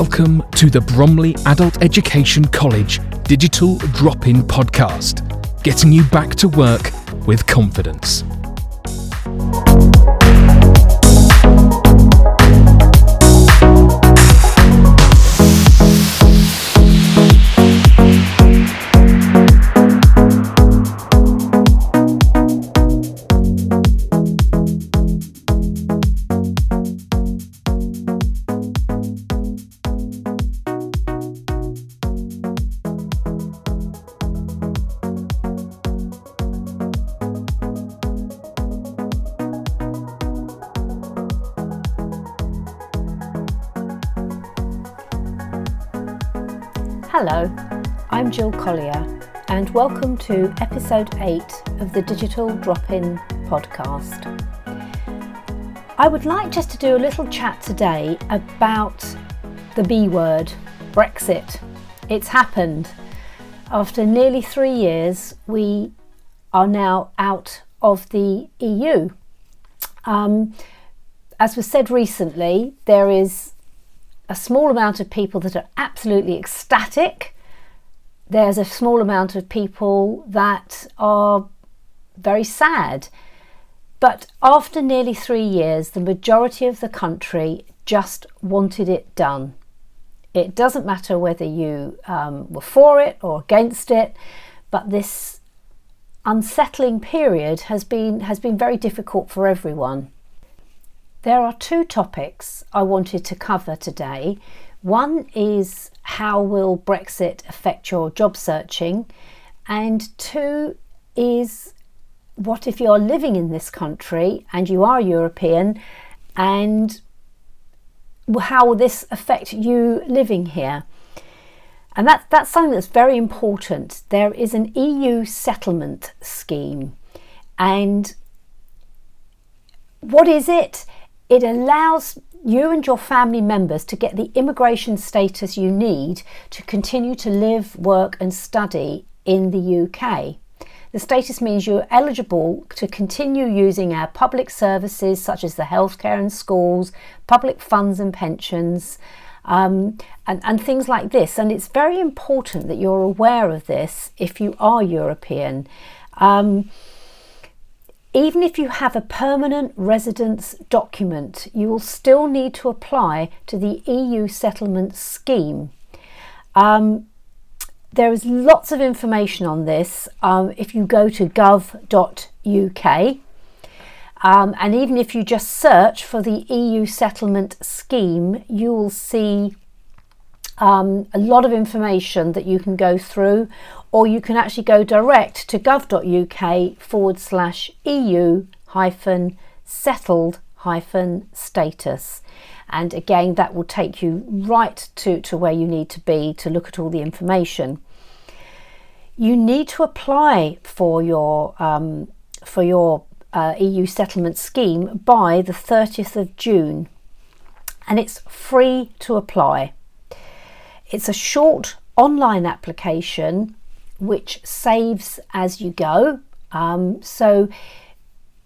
Welcome to the Bromley Adult Education College Digital Drop In Podcast, getting you back to work with confidence. Hello, I'm Jill Collier, and welcome to episode 8 of the Digital Drop In podcast. I would like just to do a little chat today about the B word, Brexit. It's happened. After nearly three years, we are now out of the EU. Um, as was said recently, there is a small amount of people that are absolutely ecstatic. There's a small amount of people that are very sad. But after nearly three years, the majority of the country just wanted it done. It doesn't matter whether you um, were for it or against it, but this unsettling period has been has been very difficult for everyone. There are two topics I wanted to cover today. One is how will Brexit affect your job searching? And two is what if you're living in this country and you are European and how will this affect you living here? And that, that's something that's very important. There is an EU settlement scheme. And what is it? It allows you and your family members to get the immigration status you need to continue to live, work, and study in the UK. The status means you're eligible to continue using our public services such as the healthcare and schools, public funds and pensions, um, and, and things like this. And it's very important that you're aware of this if you are European. Um, even if you have a permanent residence document, you will still need to apply to the EU settlement scheme. Um, there is lots of information on this um, if you go to gov.uk. Um, and even if you just search for the EU settlement scheme, you will see um, a lot of information that you can go through, or you can actually go direct to gov.uk forward slash EU hyphen settled hyphen status. And again, that will take you right to, to where you need to be to look at all the information. You need to apply for your um, for your uh, EU settlement scheme by the 30th of June, and it's free to apply. It's a short online application which saves as you go. Um, so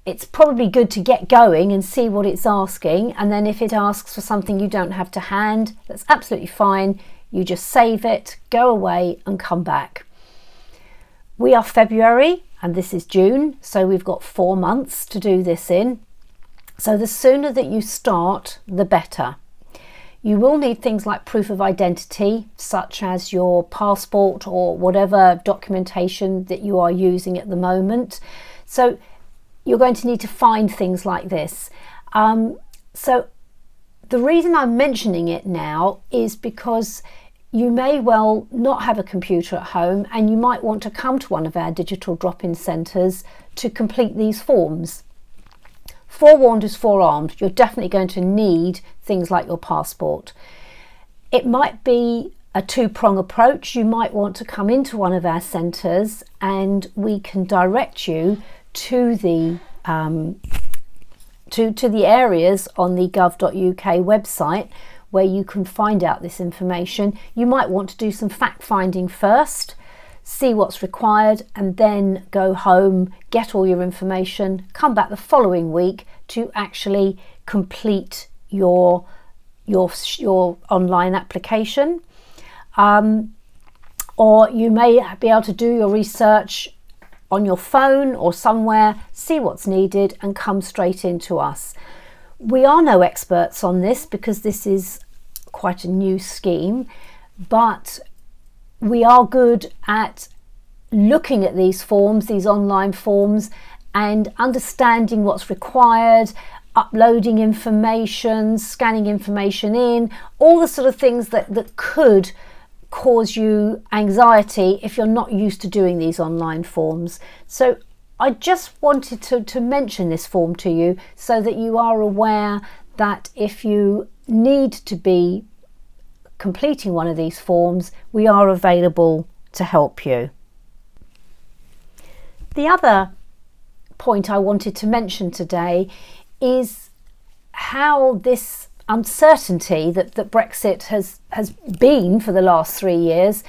it's probably good to get going and see what it's asking. And then if it asks for something you don't have to hand, that's absolutely fine. You just save it, go away, and come back. We are February and this is June, so we've got four months to do this in. So the sooner that you start, the better. You will need things like proof of identity, such as your passport or whatever documentation that you are using at the moment. So you're going to need to find things like this. Um, so the reason I'm mentioning it now is because you may well not have a computer at home and you might want to come to one of our digital drop in centres to complete these forms. Forewarned is forearmed. You're definitely going to need things like your passport. It might be a two prong approach. You might want to come into one of our centres and we can direct you to the um, to, to the areas on the gov.uk website where you can find out this information. You might want to do some fact finding first see what's required, and then go home, get all your information, come back the following week to actually complete your your, your online application. Um, or you may be able to do your research on your phone or somewhere, see what's needed, and come straight into us. We are no experts on this because this is quite a new scheme, but we are good at looking at these forms, these online forms, and understanding what's required, uploading information, scanning information in, all the sort of things that, that could cause you anxiety if you're not used to doing these online forms. So I just wanted to, to mention this form to you so that you are aware that if you need to be completing one of these forms, we are available to help you. The other point I wanted to mention today is how this uncertainty that, that Brexit has, has been for the last three years,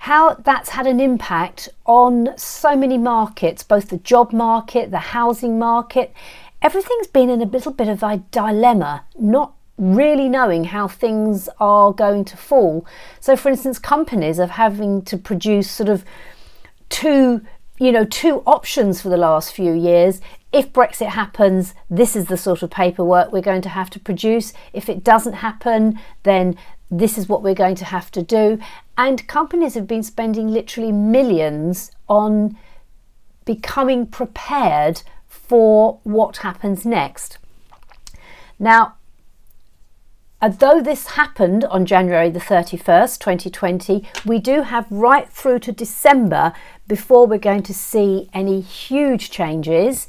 how that's had an impact on so many markets, both the job market, the housing market. Everything's been in a little bit of a dilemma, not really knowing how things are going to fall. So, for instance, companies are having to produce sort of two you know, two options for the last few years. If Brexit happens, this is the sort of paperwork we're going to have to produce. If it doesn't happen, then this is what we're going to have to do. And companies have been spending literally millions on becoming prepared for what happens next. Now, Although this happened on January the 31st, 2020, we do have right through to December before we're going to see any huge changes.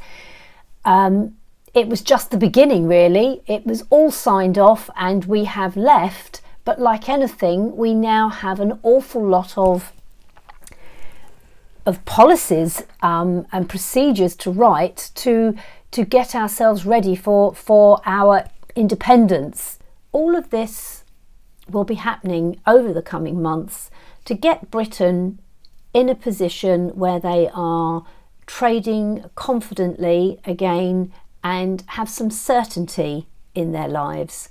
Um, it was just the beginning, really. It was all signed off and we have left. But like anything, we now have an awful lot of of policies um, and procedures to write to to get ourselves ready for for our independence all of this will be happening over the coming months to get Britain in a position where they are trading confidently again and have some certainty in their lives.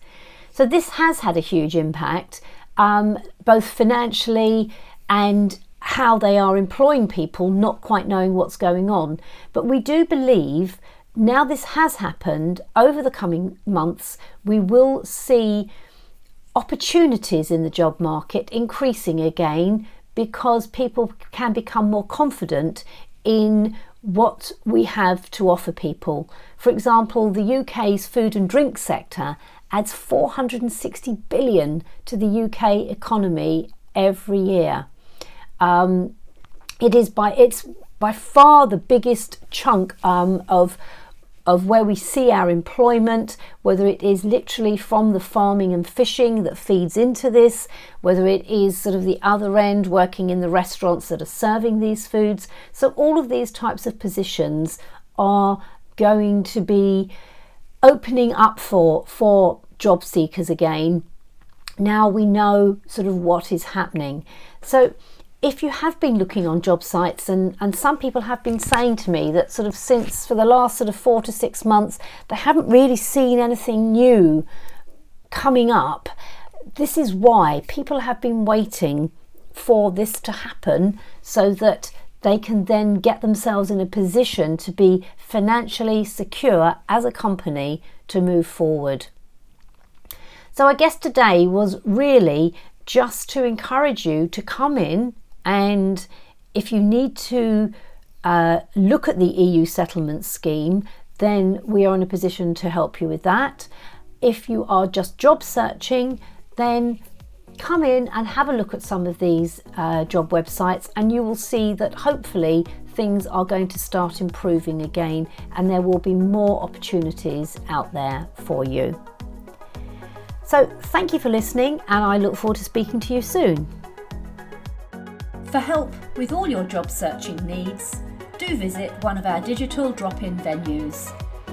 So, this has had a huge impact, um, both financially and how they are employing people, not quite knowing what's going on. But we do believe now this has happened over the coming months, we will see opportunities in the job market increasing again because people can become more confident in what we have to offer people. For example, the UK's food and drink sector adds 460 billion to the UK economy every year. Um, it is by it's by far the biggest chunk um, of of where we see our employment, whether it is literally from the farming and fishing that feeds into this, whether it is sort of the other end working in the restaurants that are serving these foods. So, all of these types of positions are going to be opening up for, for job seekers again. Now we know sort of what is happening. So, if you have been looking on job sites and, and some people have been saying to me that sort of since for the last sort of four to six months they haven't really seen anything new coming up this is why people have been waiting for this to happen so that they can then get themselves in a position to be financially secure as a company to move forward. So, I guess today was really just to encourage you to come in and if you need to uh, look at the EU settlement scheme, then we are in a position to help you with that. If you are just job searching, then come in and have a look at some of these uh, job websites, and you will see that hopefully things are going to start improving again and there will be more opportunities out there for you. So, thank you for listening, and I look forward to speaking to you soon. For help with all your job searching needs, do visit one of our digital drop-in venues.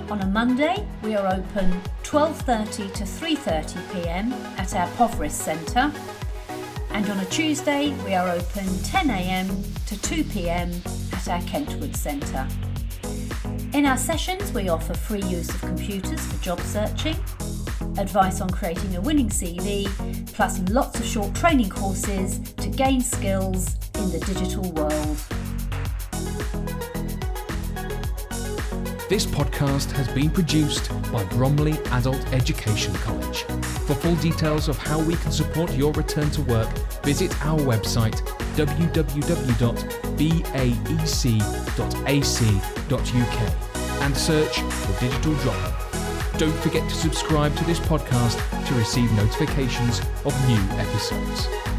On a Monday, we are open 12:30 to 3:30 p.m. at our Poverest Centre, and on a Tuesday, we are open 10 a.m. to 2 p.m. at our Kentwood Centre. In our sessions, we offer free use of computers for job searching. advice on creating a winning CV, plus lots of short training courses to gain skills in the digital world. This podcast has been produced by Bromley Adult Education College. For full details of how we can support your return to work, visit our website www.baec.ac.uk and search for Digital Drop. Don't forget to subscribe to this podcast to receive notifications of new episodes.